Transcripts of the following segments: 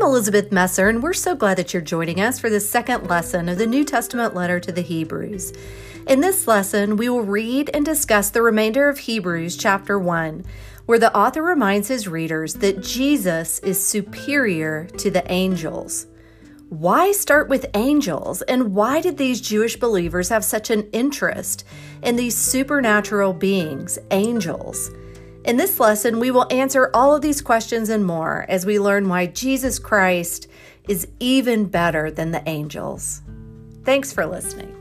I'm Elizabeth Messer, and we're so glad that you're joining us for the second lesson of the New Testament letter to the Hebrews. In this lesson, we will read and discuss the remainder of Hebrews chapter 1, where the author reminds his readers that Jesus is superior to the angels. Why start with angels, and why did these Jewish believers have such an interest in these supernatural beings, angels? In this lesson, we will answer all of these questions and more as we learn why Jesus Christ is even better than the angels. Thanks for listening.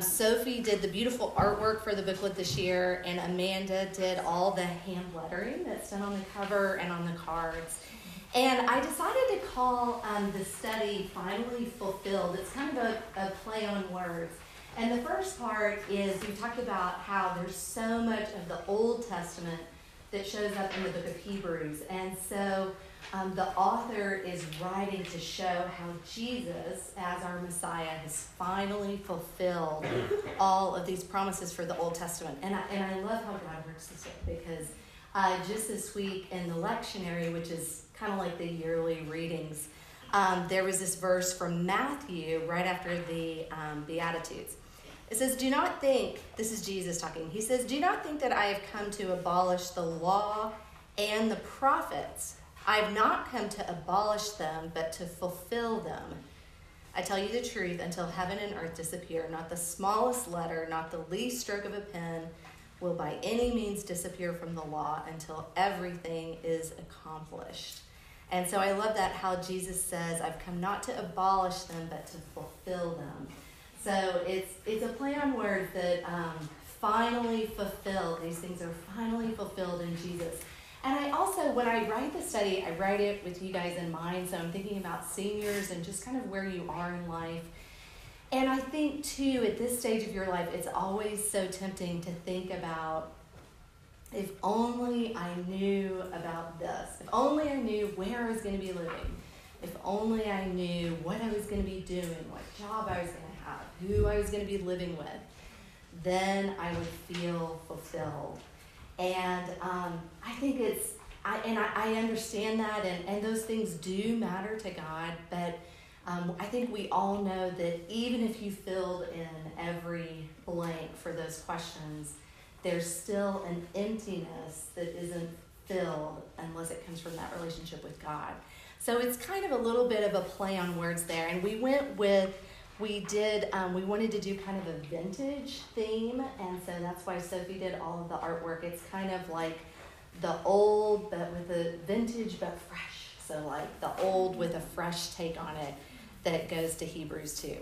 Um, Sophie did the beautiful artwork for the booklet this year, and Amanda did all the hand lettering that's done on the cover and on the cards. And I decided to call um, the study Finally Fulfilled. It's kind of a, a play on words. And the first part is we talked about how there's so much of the Old Testament that shows up in the book of Hebrews. And so um, the author is writing to show how Jesus, as our Messiah, has finally fulfilled all of these promises for the Old Testament. And I, and I love how God works this way because uh, just this week in the lectionary, which is kind of like the yearly readings, um, there was this verse from Matthew right after the um, Beatitudes. It says, Do not think, this is Jesus talking. He says, Do not think that I have come to abolish the law and the prophets. I have not come to abolish them, but to fulfill them. I tell you the truth, until heaven and earth disappear, not the smallest letter, not the least stroke of a pen will by any means disappear from the law until everything is accomplished. And so I love that how Jesus says, I've come not to abolish them, but to fulfill them. So it's, it's a play on words that um, finally fulfilled. These things are finally fulfilled in Jesus. And I also, when I write the study, I write it with you guys in mind. So I'm thinking about seniors and just kind of where you are in life. And I think, too, at this stage of your life, it's always so tempting to think about if only I knew about this, if only I knew where I was going to be living, if only I knew what I was going to be doing, what job I was going to have, who I was going to be living with, then I would feel fulfilled. And um, I think it's, I, and I, I understand that, and, and those things do matter to God, but um, I think we all know that even if you filled in every blank for those questions, there's still an emptiness that isn't filled unless it comes from that relationship with God. So it's kind of a little bit of a play on words there. And we went with we did um, we wanted to do kind of a vintage theme and so that's why sophie did all of the artwork. It's kind of like the old but with a vintage but fresh. So like the old with a fresh take on it that goes to hebrews 2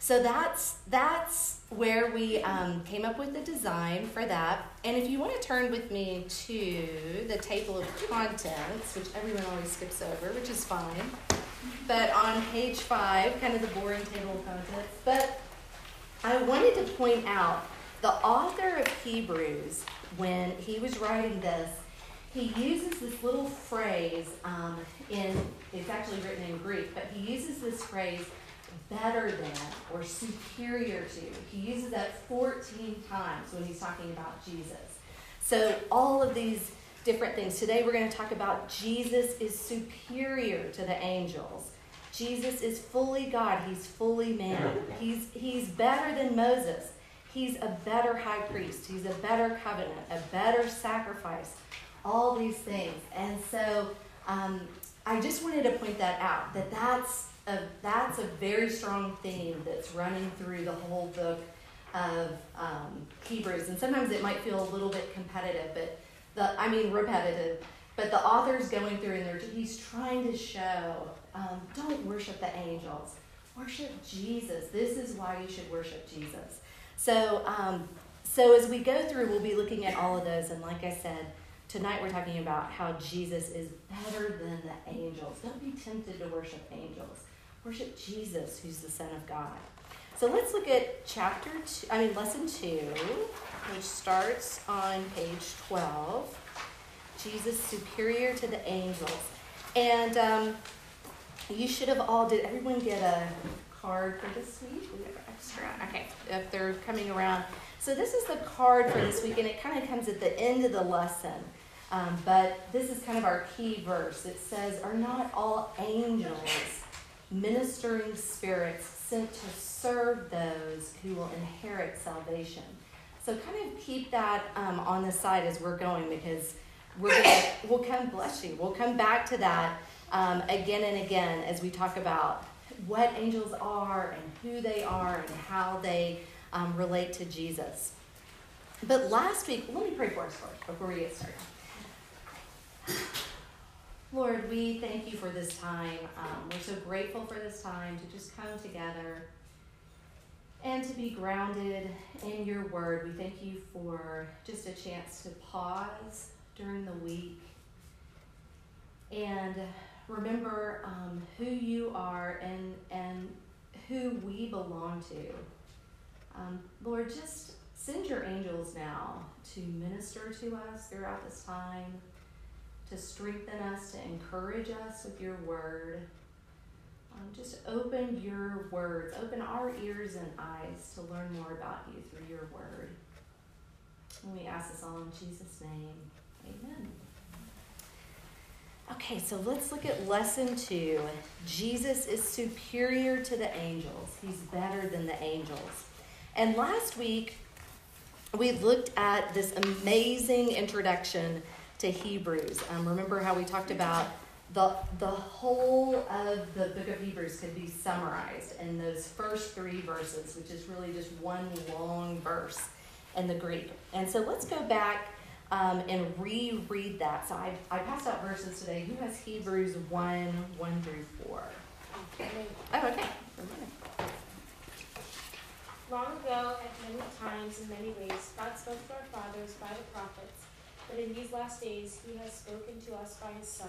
so that's that's where we um, came up with the design for that. And if you want to turn with me to the table of contents which everyone always skips over which is fine but on page five, kind of the boring table of contents. But I wanted to point out the author of Hebrews, when he was writing this, he uses this little phrase um, in, it's actually written in Greek, but he uses this phrase better than or superior to. He uses that 14 times when he's talking about Jesus. So all of these different things. Today we're going to talk about Jesus is superior to the angels. Jesus is fully God, he's fully man. He's he's better than Moses. He's a better high priest. He's a better covenant, a better sacrifice. All these things. And so um, I just wanted to point that out that that's a, that's a very strong theme that's running through the whole book of um, Hebrews. And sometimes it might feel a little bit competitive, but the I mean repetitive, but the author's going through and he's trying to show um, don't worship the angels, worship Jesus. This is why you should worship Jesus. So um, so as we go through, we'll be looking at all of those, and like I said. Tonight we're talking about how Jesus is better than the angels. Don't be tempted to worship angels. Worship Jesus, who's the Son of God. So let's look at chapter two, I mean, lesson two, which starts on page 12. Jesus superior to the angels. And um, you should have all, did everyone get a card for this week? We have extra. Okay, if they're coming around. So this is the card for this week, and it kind of comes at the end of the lesson. Um, but this is kind of our key verse. It says, Are not all angels ministering spirits sent to serve those who will inherit salvation? So kind of keep that um, on the side as we're going because we're gonna, we'll come, bless you, we'll come back to that um, again and again as we talk about what angels are and who they are and how they um, relate to Jesus. But last week, let me pray for us first before we get started. Lord, we thank you for this time. Um, we're so grateful for this time to just come together and to be grounded in your word. We thank you for just a chance to pause during the week and remember um, who you are and, and who we belong to. Um, Lord, just send your angels now to minister to us throughout this time to strengthen us, to encourage us with your word. Um, just open your words, open our ears and eyes to learn more about you through your word. And we ask this all in Jesus' name. Amen. Okay, so let's look at lesson two. Jesus is superior to the angels, he's better than the angels. And last week, we looked at this amazing introduction to Hebrews. Um, remember how we talked about the, the whole of the book of Hebrews could be summarized in those first three verses, which is really just one long verse in the Greek. And so let's go back um, and reread that. So I, I passed out verses today. Who has Hebrews 1 1 through 4? Oh, okay. Long ago, at many times, in many ways, God spoke to our fathers by the prophets. But in these last days he has spoken to us by his Son,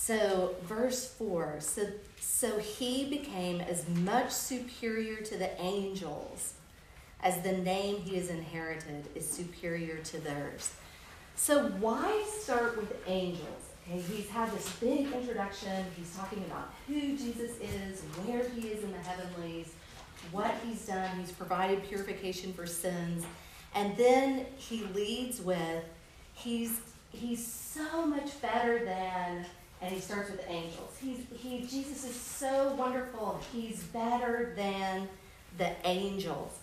So, verse 4 so, so he became as much superior to the angels as the name he has inherited is superior to theirs. So, why start with angels? Okay, he's had this big introduction. He's talking about who Jesus is, where he is in the heavenlies, what he's done. He's provided purification for sins. And then he leads with, he's he's so much better than and he starts with angels. He's he Jesus is so wonderful. He's better than the angels.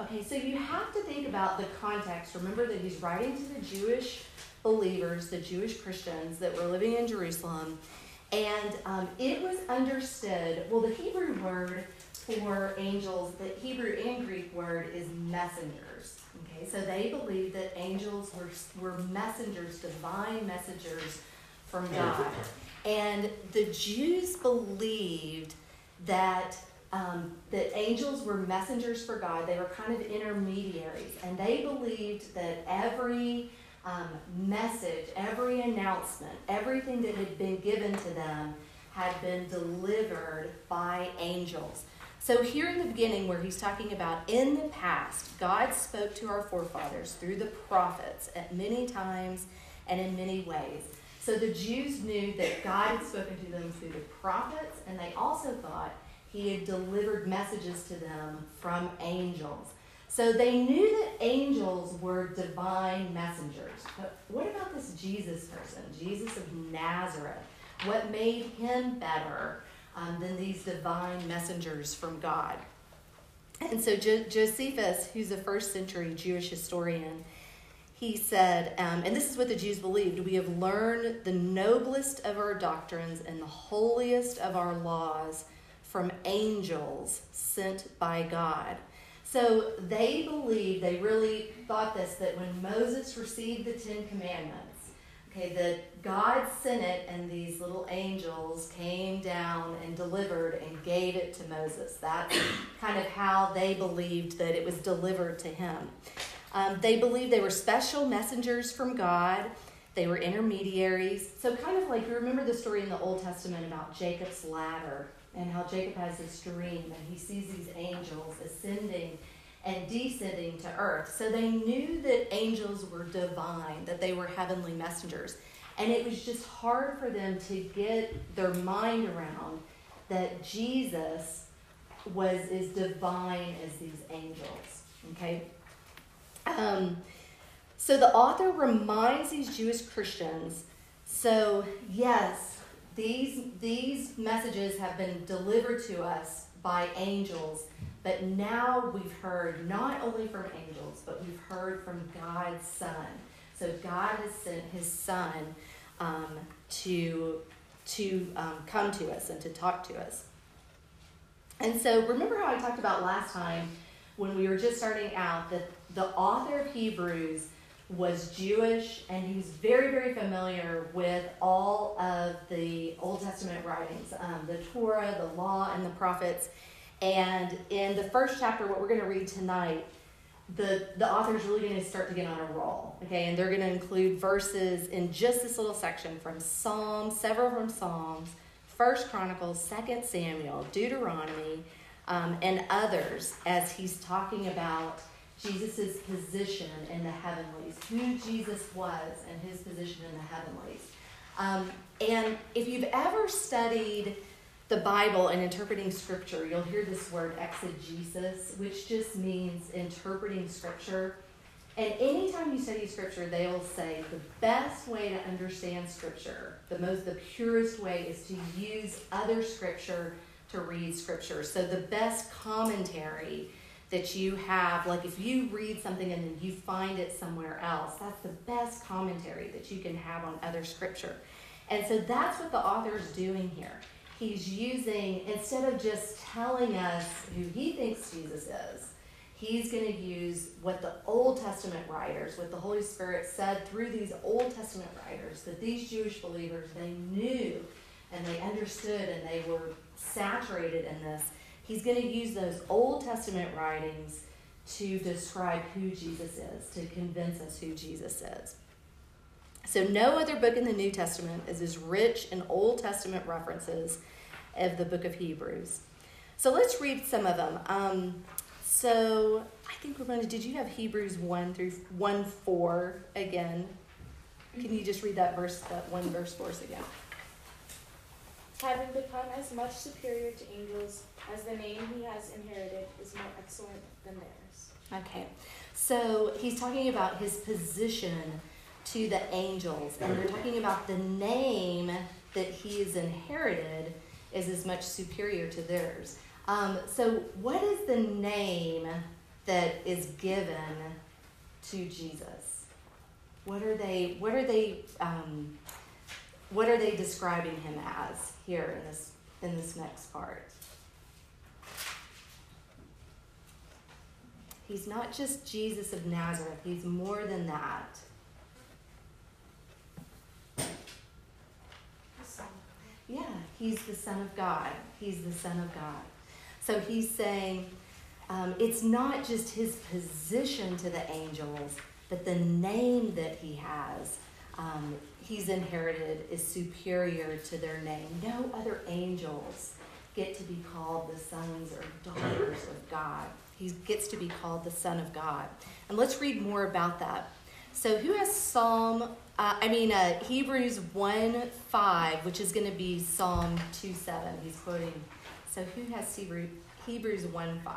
Okay, so you have to think about the context. Remember that he's writing to the Jewish believers, the Jewish Christians that were living in Jerusalem, and um, it was understood. Well, the Hebrew word for angels, the Hebrew and Greek word is messengers. Okay, so they believed that angels were, were messengers, divine messengers from God. And the Jews believed that um, that angels were messengers for God. They were kind of intermediaries, and they believed that every um, message, every announcement, everything that had been given to them had been delivered by angels. So, here in the beginning, where he's talking about in the past, God spoke to our forefathers through the prophets at many times and in many ways. So, the Jews knew that God had spoken to them through the prophets, and they also thought he had delivered messages to them from angels. So, they knew that angels were divine messengers. But what about this Jesus person, Jesus of Nazareth? What made him better? um, than these divine messengers from God. And so jo- Josephus, who's a first century Jewish historian, he said, um, and this is what the Jews believed we have learned the noblest of our doctrines and the holiest of our laws from angels sent by God. So they believed, they really thought this, that when Moses received the Ten Commandments, Okay, that God sent it, and these little angels came down and delivered and gave it to Moses. That's kind of how they believed that it was delivered to him. Um, they believed they were special messengers from God. They were intermediaries. So, kind of like you remember the story in the Old Testament about Jacob's ladder and how Jacob has this dream and he sees these angels ascending and descending to earth. So they knew that angels were divine, that they were heavenly messengers. And it was just hard for them to get their mind around that Jesus was as divine as these angels. Okay? Um, so the author reminds these Jewish Christians so, yes, these, these messages have been delivered to us by angels but now we've heard not only from angels, but we've heard from God's Son. So God has sent His Son um, to to um, come to us and to talk to us. And so remember how I talked about last time when we were just starting out that the author of Hebrews was Jewish and he was very, very familiar with all of the Old Testament writings, um, the Torah, the law, and the prophets. And in the first chapter, what we're going to read tonight, the, the author is really going to start to get on a roll. Okay, and they're going to include verses in just this little section from Psalms, several from Psalms, First Chronicles, Second Samuel, Deuteronomy, um, and others as he's talking about Jesus' position in the heavenlies, who Jesus was and his position in the heavenlies. Um, and if you've ever studied the Bible and interpreting scripture, you'll hear this word exegesis, which just means interpreting scripture. And anytime you study scripture, they will say the best way to understand scripture, the most the purest way is to use other scripture to read scripture. So the best commentary that you have, like if you read something and then you find it somewhere else, that's the best commentary that you can have on other scripture. And so that's what the author is doing here he's using, instead of just telling us who he thinks Jesus is, he's going to use what the Old Testament writers, what the Holy Spirit said through these Old Testament writers, that these Jewish believers, they knew and they understood and they were saturated in this. He's going to use those Old Testament writings to describe who Jesus is, to convince us who Jesus is. So, no other book in the New Testament is as rich in Old Testament references of the book of Hebrews. So, let's read some of them. Um, so, I think we're going to. Did you have Hebrews 1 through 1 4 again? Can you just read that verse, that one verse for us again? Having become as much superior to angels as the name he has inherited is more excellent than theirs. Okay. So, he's talking about his position to the angels. And we're talking about the name that he has inherited is as much superior to theirs. Um, so, what is the name that is given to Jesus? What are they? What are they? Um, what are they describing him as here in this in this next part? He's not just Jesus of Nazareth. He's more than that. Yeah, he's the Son of God. He's the Son of God. So he's saying um, it's not just his position to the angels, but the name that he has. Um, he's inherited is superior to their name. No other angels get to be called the sons or daughters of God. He gets to be called the Son of God. And let's read more about that. So, who has Psalm uh, I mean, uh, Hebrews 1 5, which is going to be Psalm 2 7. He's quoting. So, who has Hebrew, Hebrews 1 5?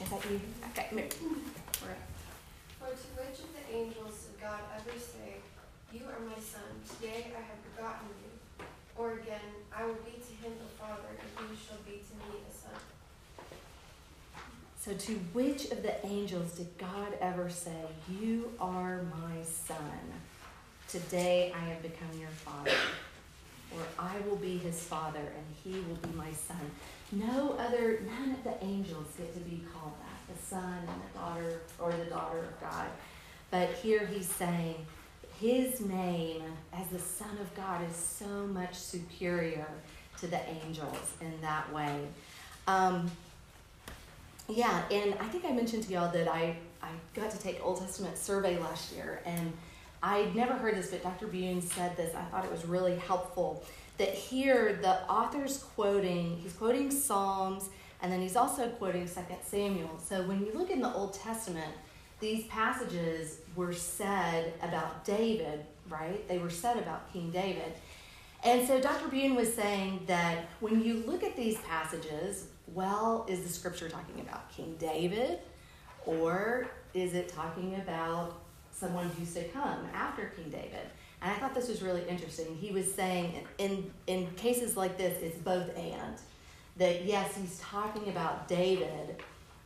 Is that you? Okay, move. For to which of the angels did God ever say, You are my son, today I have begotten you? Or again, I will be to him a father, and he shall be to. So, to which of the angels did God ever say, You are my son? Today I have become your father, or I will be his father, and he will be my son. No other, none of the angels get to be called that the son and the daughter, or the daughter of God. But here he's saying his name as the Son of God is so much superior to the angels in that way. Um, yeah, and I think I mentioned to y'all that I, I got to take Old Testament survey last year, and I'd never heard this, but Dr. Bune said this. I thought it was really helpful that here the author's quoting, he's quoting Psalms, and then he's also quoting Second Samuel. So when you look in the Old Testament, these passages were said about David, right? They were said about King David. And so Dr. Bune was saying that when you look at these passages, well, is the scripture talking about King David or is it talking about someone who's to come after King David? And I thought this was really interesting. He was saying in in cases like this, it's both and. That yes, he's talking about David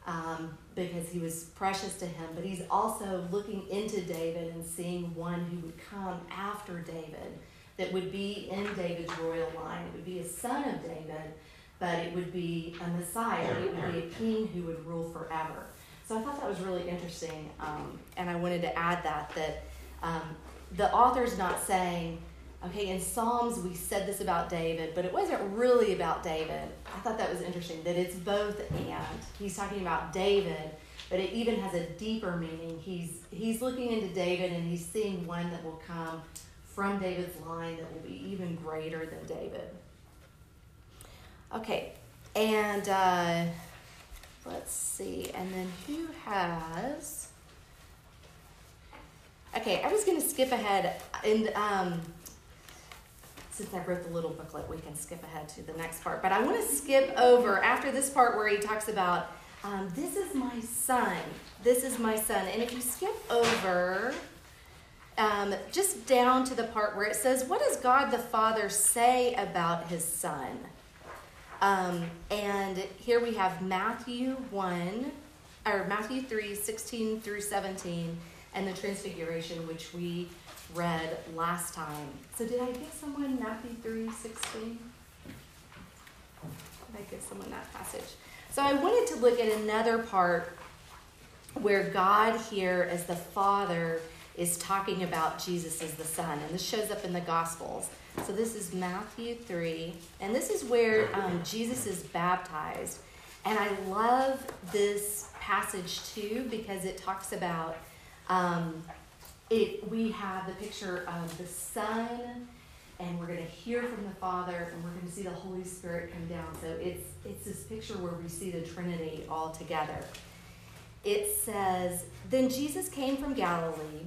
um, because he was precious to him, but he's also looking into David and seeing one who would come after David that would be in David's royal line. It would be a son of David, but it would be a Messiah. It would be a king who would rule forever. So I thought that was really interesting, um, and I wanted to add that that um, the author's not saying, okay, in Psalms we said this about David, but it wasn't really about David. I thought that was interesting that it's both and. He's talking about David, but it even has a deeper meaning. He's he's looking into David and he's seeing one that will come from David's line that will be even greater than David. Okay, and uh, let's see, and then who has? Okay, I was going to skip ahead, and um, since I wrote the little booklet, we can skip ahead to the next part. But I want to skip over after this part where he talks about, um, "This is my son. This is my son." And if you skip over um, just down to the part where it says, What does God the Father say about his Son? Um, and here we have Matthew 1, or Matthew 3, 16 through 17, and the Transfiguration, which we read last time. So, did I give someone Matthew 3, 16? Did I give someone that passage? So, I wanted to look at another part where God here, as the Father, is talking about Jesus as the Son, and this shows up in the Gospels. So this is Matthew 3, and this is where um, Jesus is baptized. And I love this passage too because it talks about um, it. We have the picture of the Son, and we're going to hear from the Father, and we're going to see the Holy Spirit come down. So it's it's this picture where we see the Trinity all together. It says, "Then Jesus came from Galilee."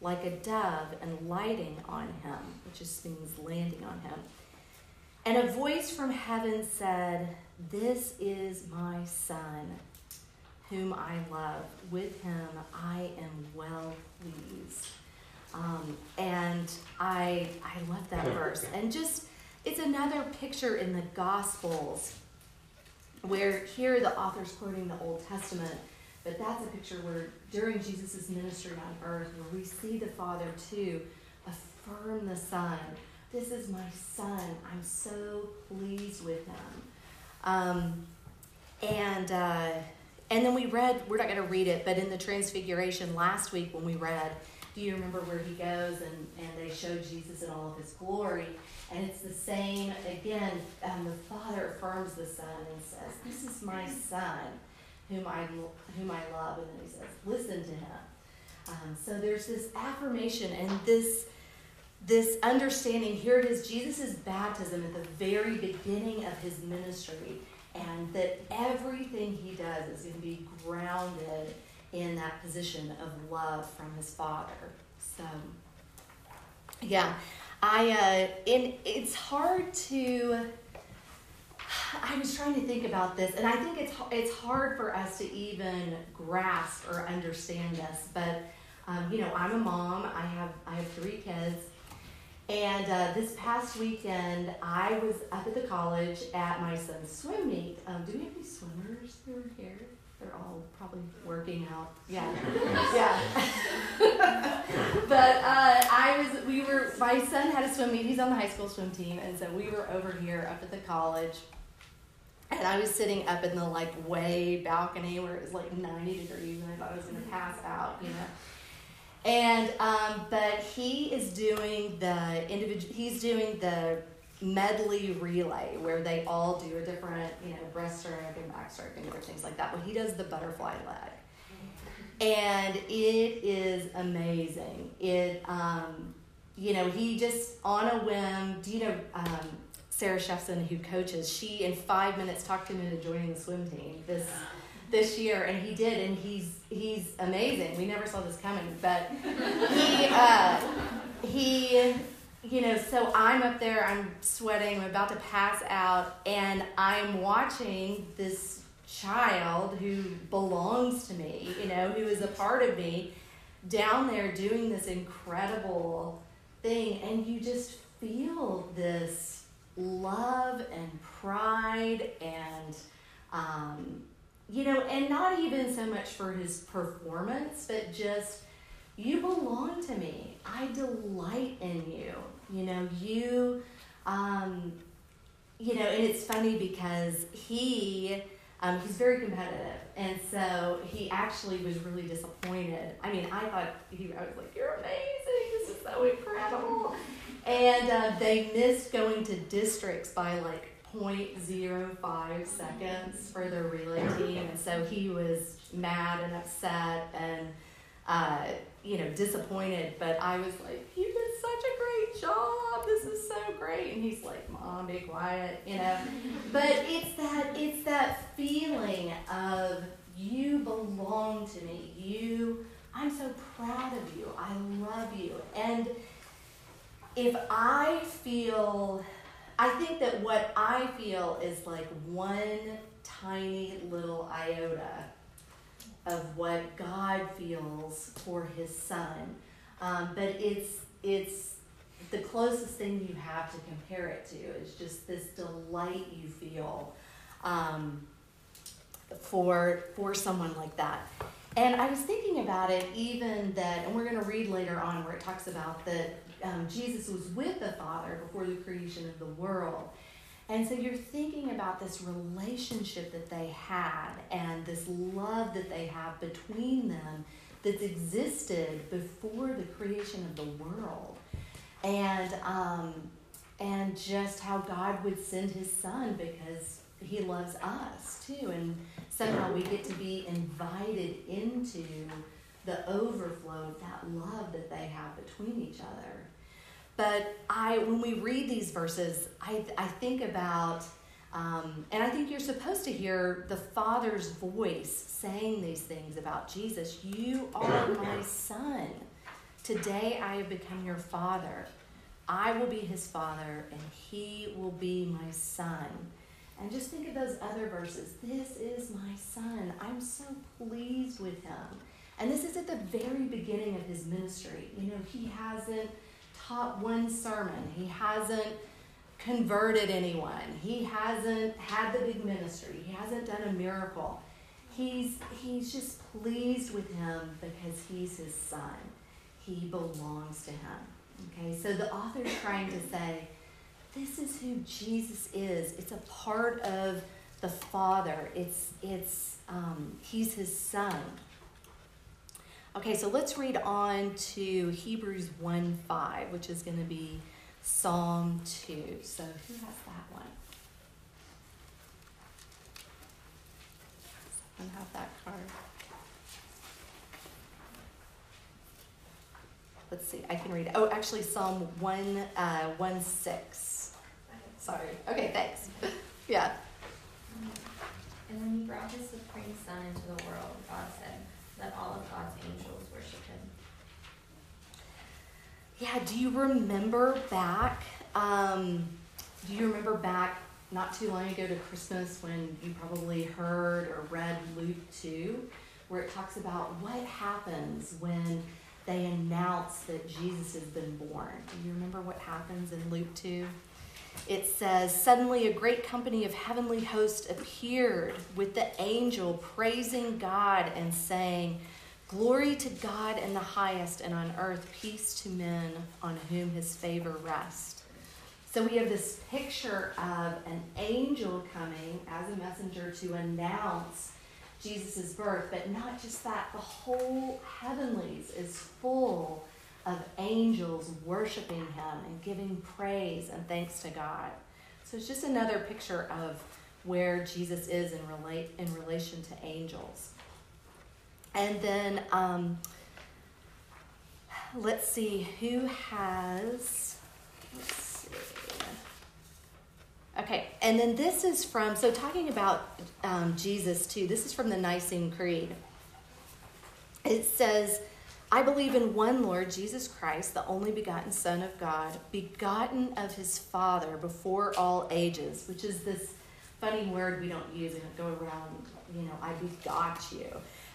like a dove and lighting on him, which just means landing on him. And a voice from heaven said, This is my son, whom I love. With him I am well pleased. Um, and I, I love that verse. And just, it's another picture in the Gospels where here the author's quoting the Old Testament but that's a picture where during Jesus' ministry on earth, where we see the Father too affirm the Son. This is my Son. I'm so pleased with him. Um, and uh, and then we read. We're not going to read it, but in the Transfiguration last week when we read, do you remember where he goes and and they show Jesus in all of his glory? And it's the same again. Um, the Father affirms the Son and says, "This is my Son." Whom I whom I love, and then he says, "Listen to him." Um, so there's this affirmation and this this understanding. Here it is, Jesus' baptism at the very beginning of his ministry, and that everything he does is going to be grounded in that position of love from his Father. So, yeah, I uh, it's hard to I was trying to think about this, and I think it's it's hard for us to even grasp or understand this. But um, you know, I'm a mom. I have I have three kids, And uh, this past weekend, I was up at the college at my son's swim meet. Um, do we have any swimmers who are here? They're all probably working out. Yeah, yeah. but uh, I was. We were. My son had a swim meet. He's on the high school swim team, and so we were over here up at the college. And I was sitting up in the like way balcony where it was like 90 degrees, and I thought I was gonna pass out, you know. And um, but he is doing the individual. He's doing the medley relay where they all do a different, you know, breaststroke and backstroke and things like that. But he does the butterfly leg, and it is amazing. It, um, you know, he just on a whim. Do you know um, Sarah Shefson, who coaches? She in five minutes talked him into joining the swim team. This this year, and he did, and he's he's amazing. We never saw this coming, but he uh, he you know. So I'm up there, I'm sweating, I'm about to pass out, and I'm watching this child who belongs to me, you know, who is a part of me, down there doing this incredible thing, and you just feel this love and pride and um, you know, and not even so much for his performance, but just you belong to me. I delight in you. You know, you, um, you know, and it's funny because he, um, he's very competitive, and so he actually was really disappointed. I mean, I thought he, I was like, "You're amazing! This is so incredible!" And uh, they missed going to districts by like 0.05 seconds for the relay team, and so he was mad and upset and uh, you know disappointed. But I was like, "You did such a great job. This is so great." And he's like, "Mom, be quiet," you know. but it's that it's that feeling of you belong to me. You, I'm so proud of you. I love you, and if I feel I think that what I feel is like one tiny little iota of what God feels for His Son, um, but it's it's the closest thing you have to compare it to is just this delight you feel um, for for someone like that. And I was thinking about it, even that, and we're going to read later on where it talks about that um, Jesus was with the Father before the creation of the world. And so you're thinking about this relationship that they had and this love that they have between them that's existed before the creation of the world. And um, and just how God would send his son because he loves us too. And somehow we get to be invited into the overflow of that love that they have between each other. But I, when we read these verses, I, I think about, um, and I think you're supposed to hear the Father's voice saying these things about Jesus. You are my son. Today I have become your father. I will be his father, and he will be my son. And just think of those other verses. This is my son. I'm so pleased with him. And this is at the very beginning of his ministry. You know, he hasn't taught one sermon. He hasn't converted anyone. He hasn't had the big ministry. He hasn't done a miracle. He's he's just pleased with him because he's his son. He belongs to him. Okay, so the author is trying to say, this is who Jesus is. It's a part of the Father. It's it's um, he's his son. Okay, so let's read on to Hebrews 1 5, which is going to be Psalm 2. So who has that one? Someone have that card. Let's see, I can read. Oh, actually, Psalm 1 uh, 1 6. Sorry. Okay, thanks. yeah. And when he brought his supreme son into the world, God said, Let all of God's angels worship him. Yeah, do you remember back? Um, do you remember back not too long ago to Christmas when you probably heard or read Luke 2, where it talks about what happens when they announce that Jesus has been born. Do you remember what happens in Luke 2? It says, Suddenly a great company of heavenly hosts appeared with the angel praising God and saying, Glory to God in the highest, and on earth peace to men on whom his favor rests. So we have this picture of an angel coming as a messenger to announce Jesus' birth, but not just that, the whole heavenlies is full of angels worshiping him and giving praise and thanks to God. So it's just another picture of where Jesus is in relate in relation to angels. And then um, let's see who has. See. Okay, and then this is from, so talking about um, Jesus too, this is from the Nicene Creed. It says, I believe in one Lord, Jesus Christ, the only begotten Son of God, begotten of his Father before all ages, which is this funny word we don't use and go around, you know, I begot you.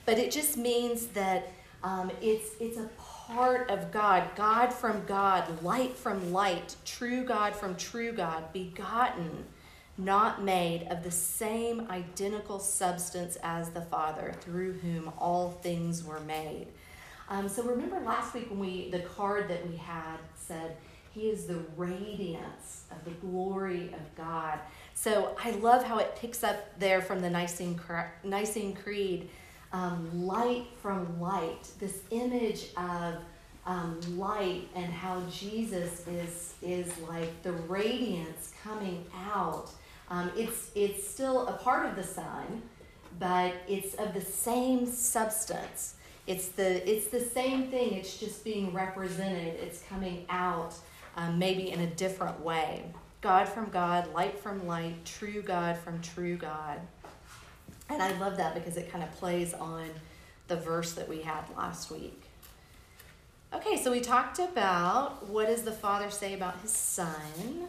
But it just means that um, it's, it's a part of God, God from God, light from light, true God from true God, begotten, not made, of the same identical substance as the Father, through whom all things were made. Um, so remember last week when we the card that we had said he is the radiance of the glory of God. So I love how it picks up there from the Nicene, Nicene Creed um, light from light, this image of um, light and how Jesus is, is like the radiance coming out. Um, it's, it's still a part of the sun, but it's of the same substance. It's the, it's the same thing, it's just being represented, it's coming out um, maybe in a different way. God from God, light from light, true God from true God. And I love that because it kind of plays on the verse that we had last week. Okay, so we talked about what does the Father say about his Son.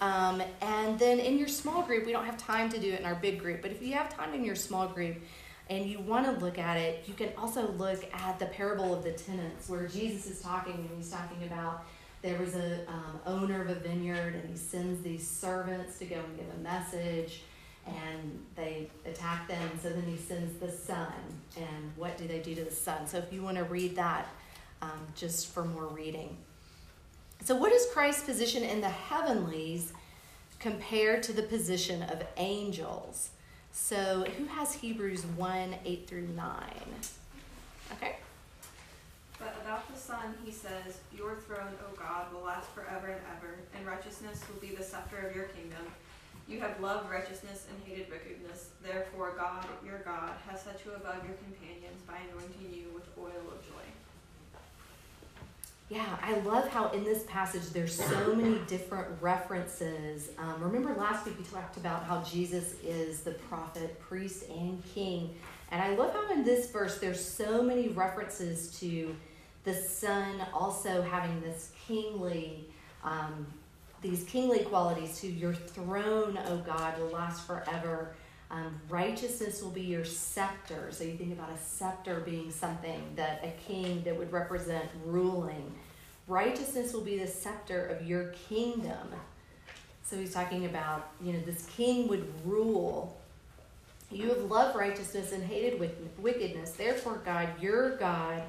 Um, and then in your small group, we don't have time to do it in our big group, but if you have time in your small group and you want to look at it, you can also look at the parable of the tenants where Jesus is talking and he's talking about there was a um, owner of a vineyard and he sends these servants to go and give a message and they attack them. So then he sends the son, And what do they do to the son? So if you want to read that, um, just for more reading. So, what is Christ's position in the heavenlies compared to the position of angels? So, who has Hebrews 1 8 through 9? Okay. But about the Son, he says, Your throne, O God, will last forever and ever, and righteousness will be the scepter of your kingdom. You have loved righteousness and hated wickedness. Therefore, God, your God, has set you above your companions by anointing you with oil of joy. Yeah, I love how in this passage there's so many different references. Um, remember last week we talked about how Jesus is the prophet, priest, and king. And I love how in this verse there's so many references to the Son also having this kingly um, these kingly qualities to your throne, O God, will last forever. Um, righteousness will be your scepter. So you think about a scepter being something that a king that would represent ruling. Righteousness will be the scepter of your kingdom. So he's talking about, you know, this king would rule. You have loved righteousness and hated wickedness. Therefore, God, your God,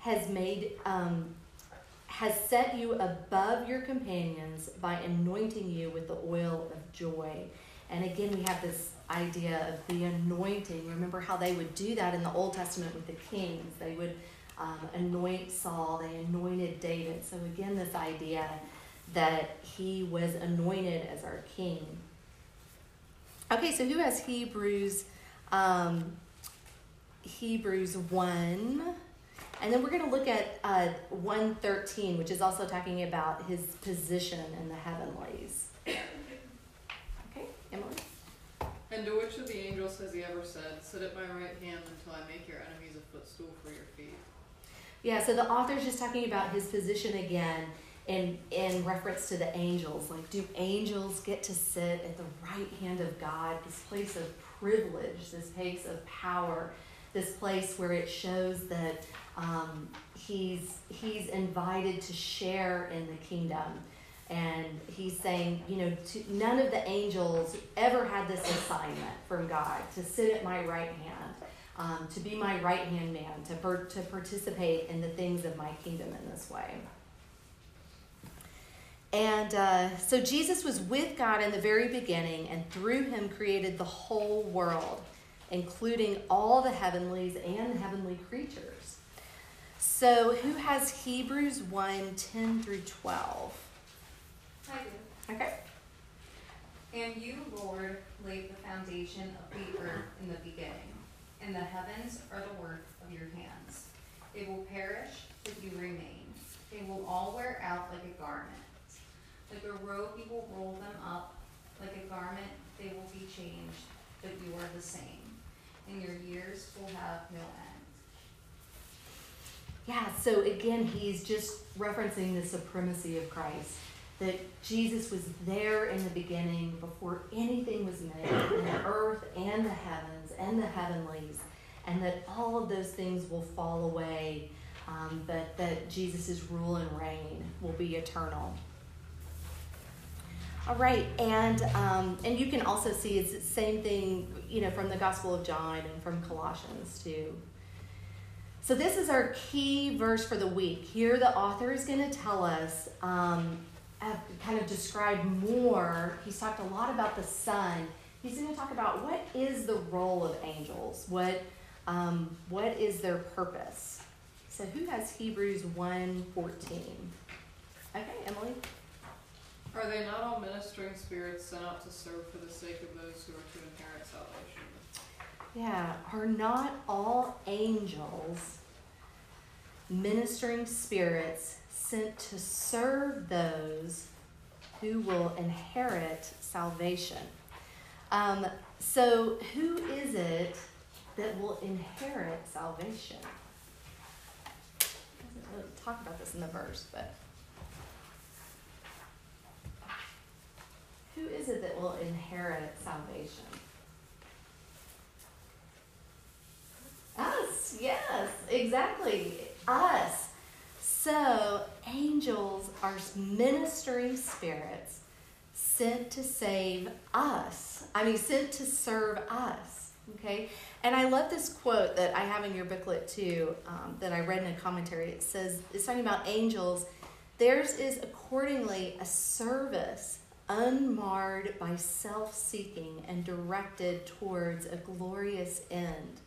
has made um, has set you above your companions by anointing you with the oil of joy. And again, we have this idea of the anointing. Remember how they would do that in the Old Testament with the kings? They would um, anoint Saul, they anointed David. So, again, this idea that he was anointed as our king. Okay, so who has Hebrews? Um, Hebrews 1. And then we're going to look at uh, 113, which is also talking about his position in the heavenlies. Okay, Emily? And to which of the angels has he ever said, Sit at my right hand until I make your enemies a footstool for your feet? Yeah, so the author's just talking about his position again in, in reference to the angels. Like, do angels get to sit at the right hand of God, this place of privilege, this place of power? this place where it shows that um, he's he's invited to share in the kingdom, and he's saying, you know, to, none of the angels ever had this assignment from God to sit at my right hand, um, to be my right hand man, to per, to participate in the things of my kingdom in this way. And uh, so Jesus was with God in the very beginning, and through him created the whole world, including all the heavenlies and heavenly creatures. So, who has Hebrews 1 10 through 12? I do. Okay. And you, Lord, laid the foundation of the earth in the beginning, and the heavens are the work of your hands. They will perish, but you remain. They will all wear out like a garment. Like a robe, you will roll them up. Like a garment, they will be changed, but you are the same. And your years will have no end. Yeah, so again, he's just referencing the supremacy of Christ. That Jesus was there in the beginning before anything was made, in the earth and the heavens and the heavenlies, and that all of those things will fall away, um, but that Jesus' rule and reign will be eternal. All right, and um, and you can also see it's the same thing, you know, from the Gospel of John and from Colossians too. So this is our key verse for the week. Here, the author is going to tell us, um, uh, kind of describe more. He's talked a lot about the Son. He's going to talk about what is the role of angels. What um, what is their purpose? So who has Hebrews 1.14? Okay, Emily. Are they not all ministering spirits sent out to serve for the sake of those who are to inherit salvation? Yeah, are not all angels ministering spirits sent to serve those who will inherit salvation? Um, so, who is it that will inherit salvation? Talk about this in the verse, but who is it that will inherit salvation? Us, yes, exactly. Us. So, angels are ministering spirits sent to save us. I mean, sent to serve us. Okay? And I love this quote that I have in your booklet too, um, that I read in a commentary. It says, it's talking about angels. Theirs is accordingly a service unmarred by self seeking and directed towards a glorious end.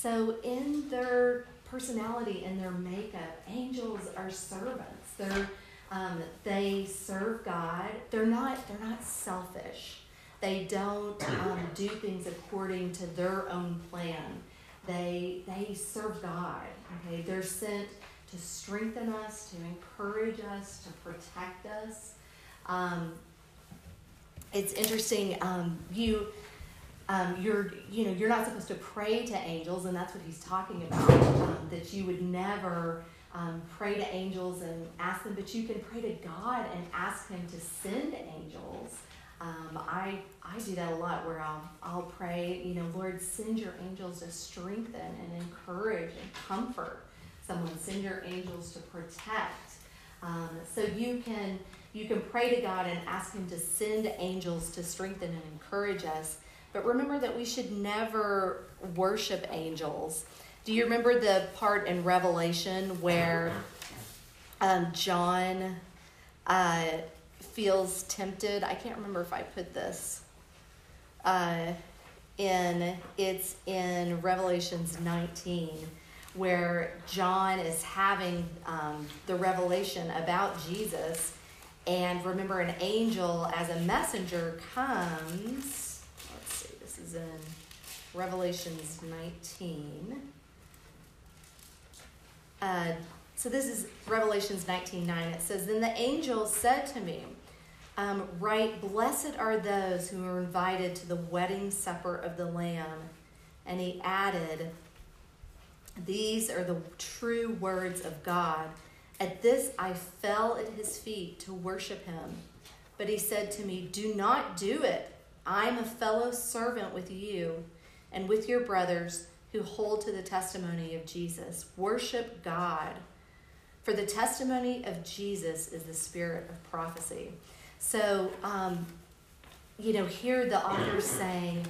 So, in their personality and their makeup, angels are servants. They're um, they serve God. They're not they're not selfish. They don't um, do things according to their own plan. They they serve God. Okay, they're sent to strengthen us, to encourage us, to protect us. Um, it's interesting. Um, you um, you're you know you're not supposed to pray to angels and that's what he's talking about um, that you would never um, pray to angels and ask them but you can pray to god and ask him to send angels. Um, I, I do that a lot where I'll, I'll pray you know lord send your angels to strengthen and encourage and comfort someone. Send your angels to protect. Um, so you can you can pray to god and ask him to send angels to strengthen and encourage us but remember that we should never worship angels. Do you remember the part in Revelation where um, John uh, feels tempted? I can't remember if I put this. Uh, in it's in Revelations 19 where John is having um, the revelation about Jesus, and remember, an angel as a messenger comes is in Revelations 19. Uh, so this is Revelations 19 9. It says, Then the angel said to me, um, Right, blessed are those who are invited to the wedding supper of the Lamb. And he added, These are the true words of God. At this I fell at his feet to worship him. But he said to me, Do not do it. I'm a fellow servant with you and with your brothers who hold to the testimony of Jesus. Worship God. For the testimony of Jesus is the spirit of prophecy. So, um, you know, here the author's saying,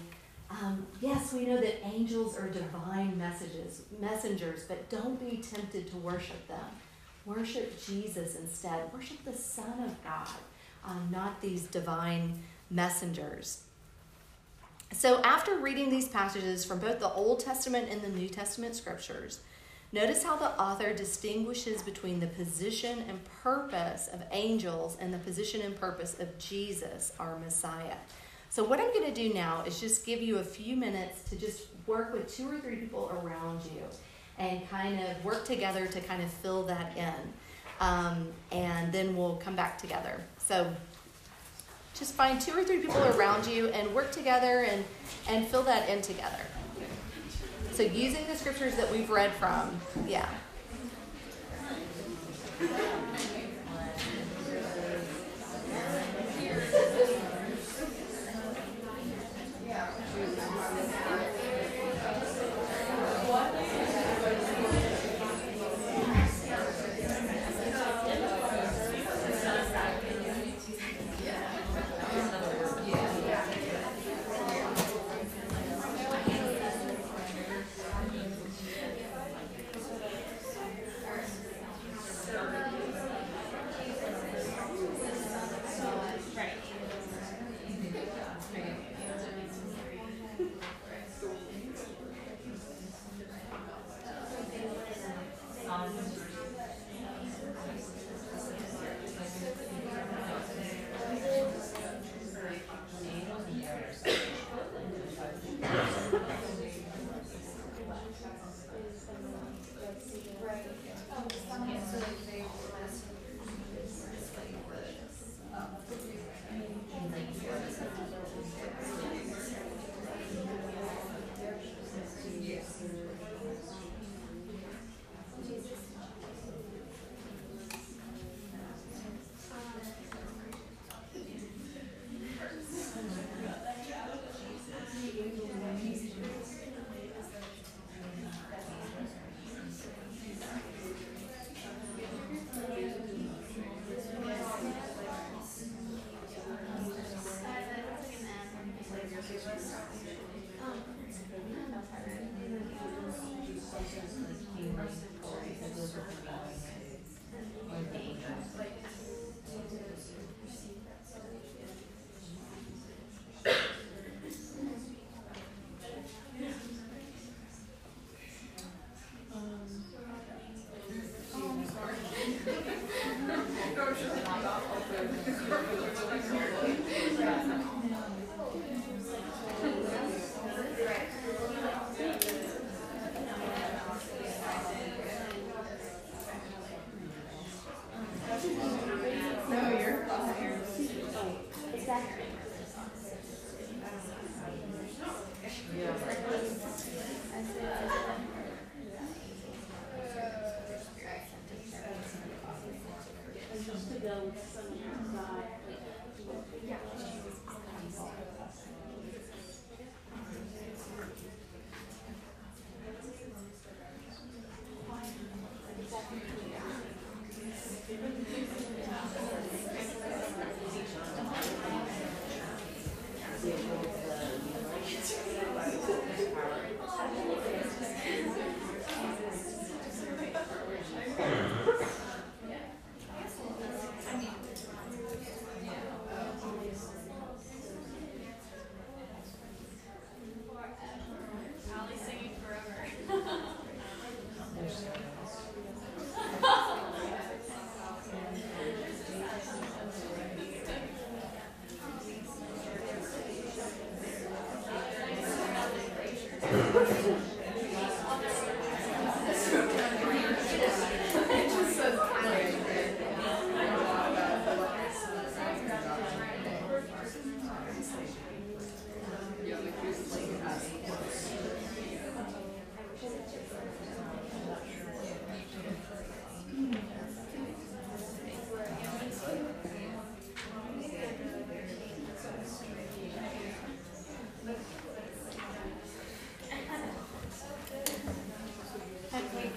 um, yes, we know that angels are divine messages, messengers, but don't be tempted to worship them. Worship Jesus instead. Worship the Son of God, um, not these divine messengers. So, after reading these passages from both the Old Testament and the New Testament scriptures, notice how the author distinguishes between the position and purpose of angels and the position and purpose of Jesus, our Messiah. So, what I'm going to do now is just give you a few minutes to just work with two or three people around you and kind of work together to kind of fill that in. Um, and then we'll come back together. So, just find two or three people around you and work together and, and fill that in together. So, using the scriptures that we've read from, yeah.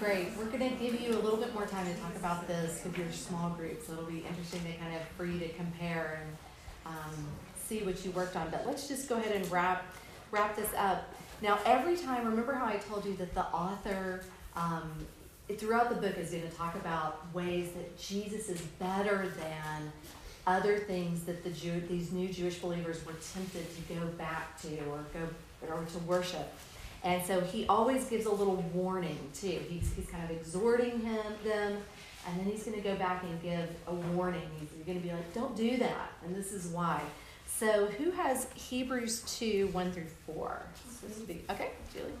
Great. We're going to give you a little bit more time to talk about this with your small groups. So it'll be interesting to kind of for you to compare and um, see what you worked on. But let's just go ahead and wrap wrap this up. Now, every time, remember how I told you that the author um, throughout the book is going to talk about ways that Jesus is better than other things that the Jew, these new Jewish believers were tempted to go back to or go or to worship. And so he always gives a little warning too. He's, he's kind of exhorting him them, and then he's going to go back and give a warning. He's going to be like, "Don't do that," and this is why. So, who has Hebrews two one through four? Okay, Julie.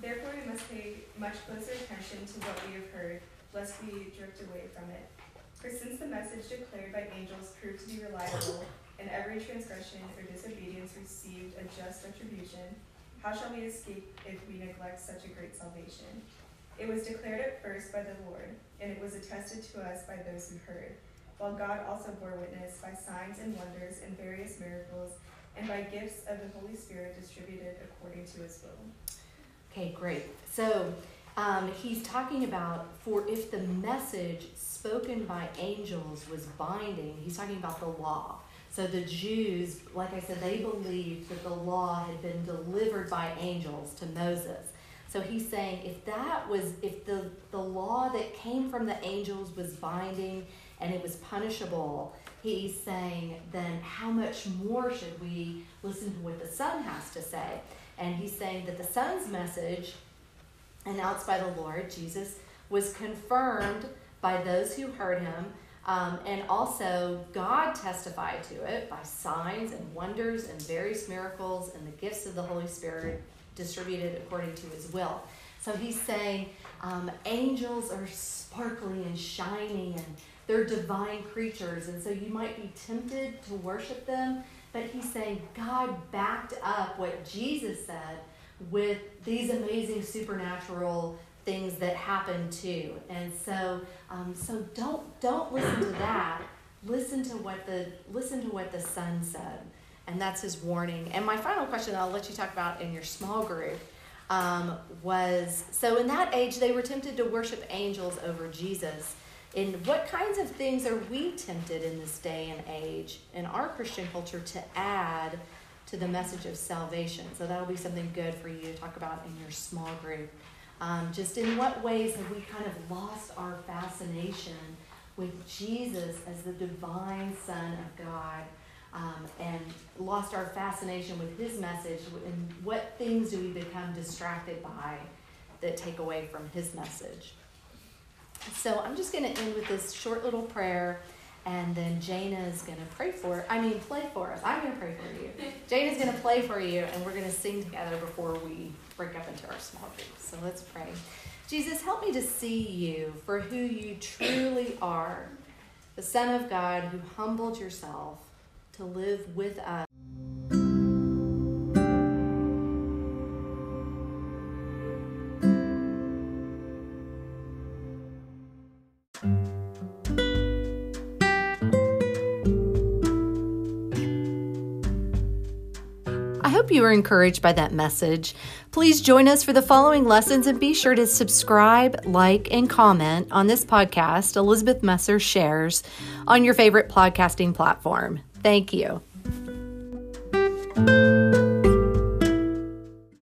Therefore, we must pay much closer attention to what we have heard, lest we drift away from it. For since the message declared by angels proved to be reliable, and every transgression or disobedience received a just retribution, how shall we escape if we neglect such a great salvation? It was declared at first by the Lord, and it was attested to us by those who heard, while God also bore witness by signs and wonders and various miracles, and by gifts of the Holy Spirit distributed according to his will. Okay, great. So um, he's talking about for if the message spoken by angels was binding, he's talking about the law. So the Jews, like I said, they believed that the law had been delivered by angels to Moses. So he's saying if that was, if the, the law that came from the angels was binding and it was punishable, he's saying, then how much more should we listen to what the Son has to say? And he's saying that the Son's message, announced by the Lord, Jesus, was confirmed by those who heard him. Um, and also, God testified to it by signs and wonders and various miracles and the gifts of the Holy Spirit distributed according to his will. So he's saying um, angels are sparkling and shining and they're divine creatures. And so you might be tempted to worship them, but he's saying God backed up what Jesus said with these amazing supernatural things that happen too. And so, um, so don't don't listen to that. Listen to what the listen to what the Son said, and that's his warning. And my final question, I'll let you talk about in your small group, um, was so in that age they were tempted to worship angels over Jesus. In what kinds of things are we tempted in this day and age in our Christian culture to add to the message of salvation? So that'll be something good for you to talk about in your small group. Um, just in what ways have we kind of lost our fascination with Jesus as the divine Son of God um, and lost our fascination with his message? And what things do we become distracted by that take away from his message? So I'm just going to end with this short little prayer. And then Jana is going to pray for, I mean, play for us. I'm going to pray for you. Jana is going to play for you, and we're going to sing together before we break up into our small groups. So let's pray. Jesus, help me to see you for who you truly are the Son of God who humbled yourself to live with us. You were encouraged by that message. Please join us for the following lessons and be sure to subscribe, like, and comment on this podcast, Elizabeth Messer Shares, on your favorite podcasting platform. Thank you.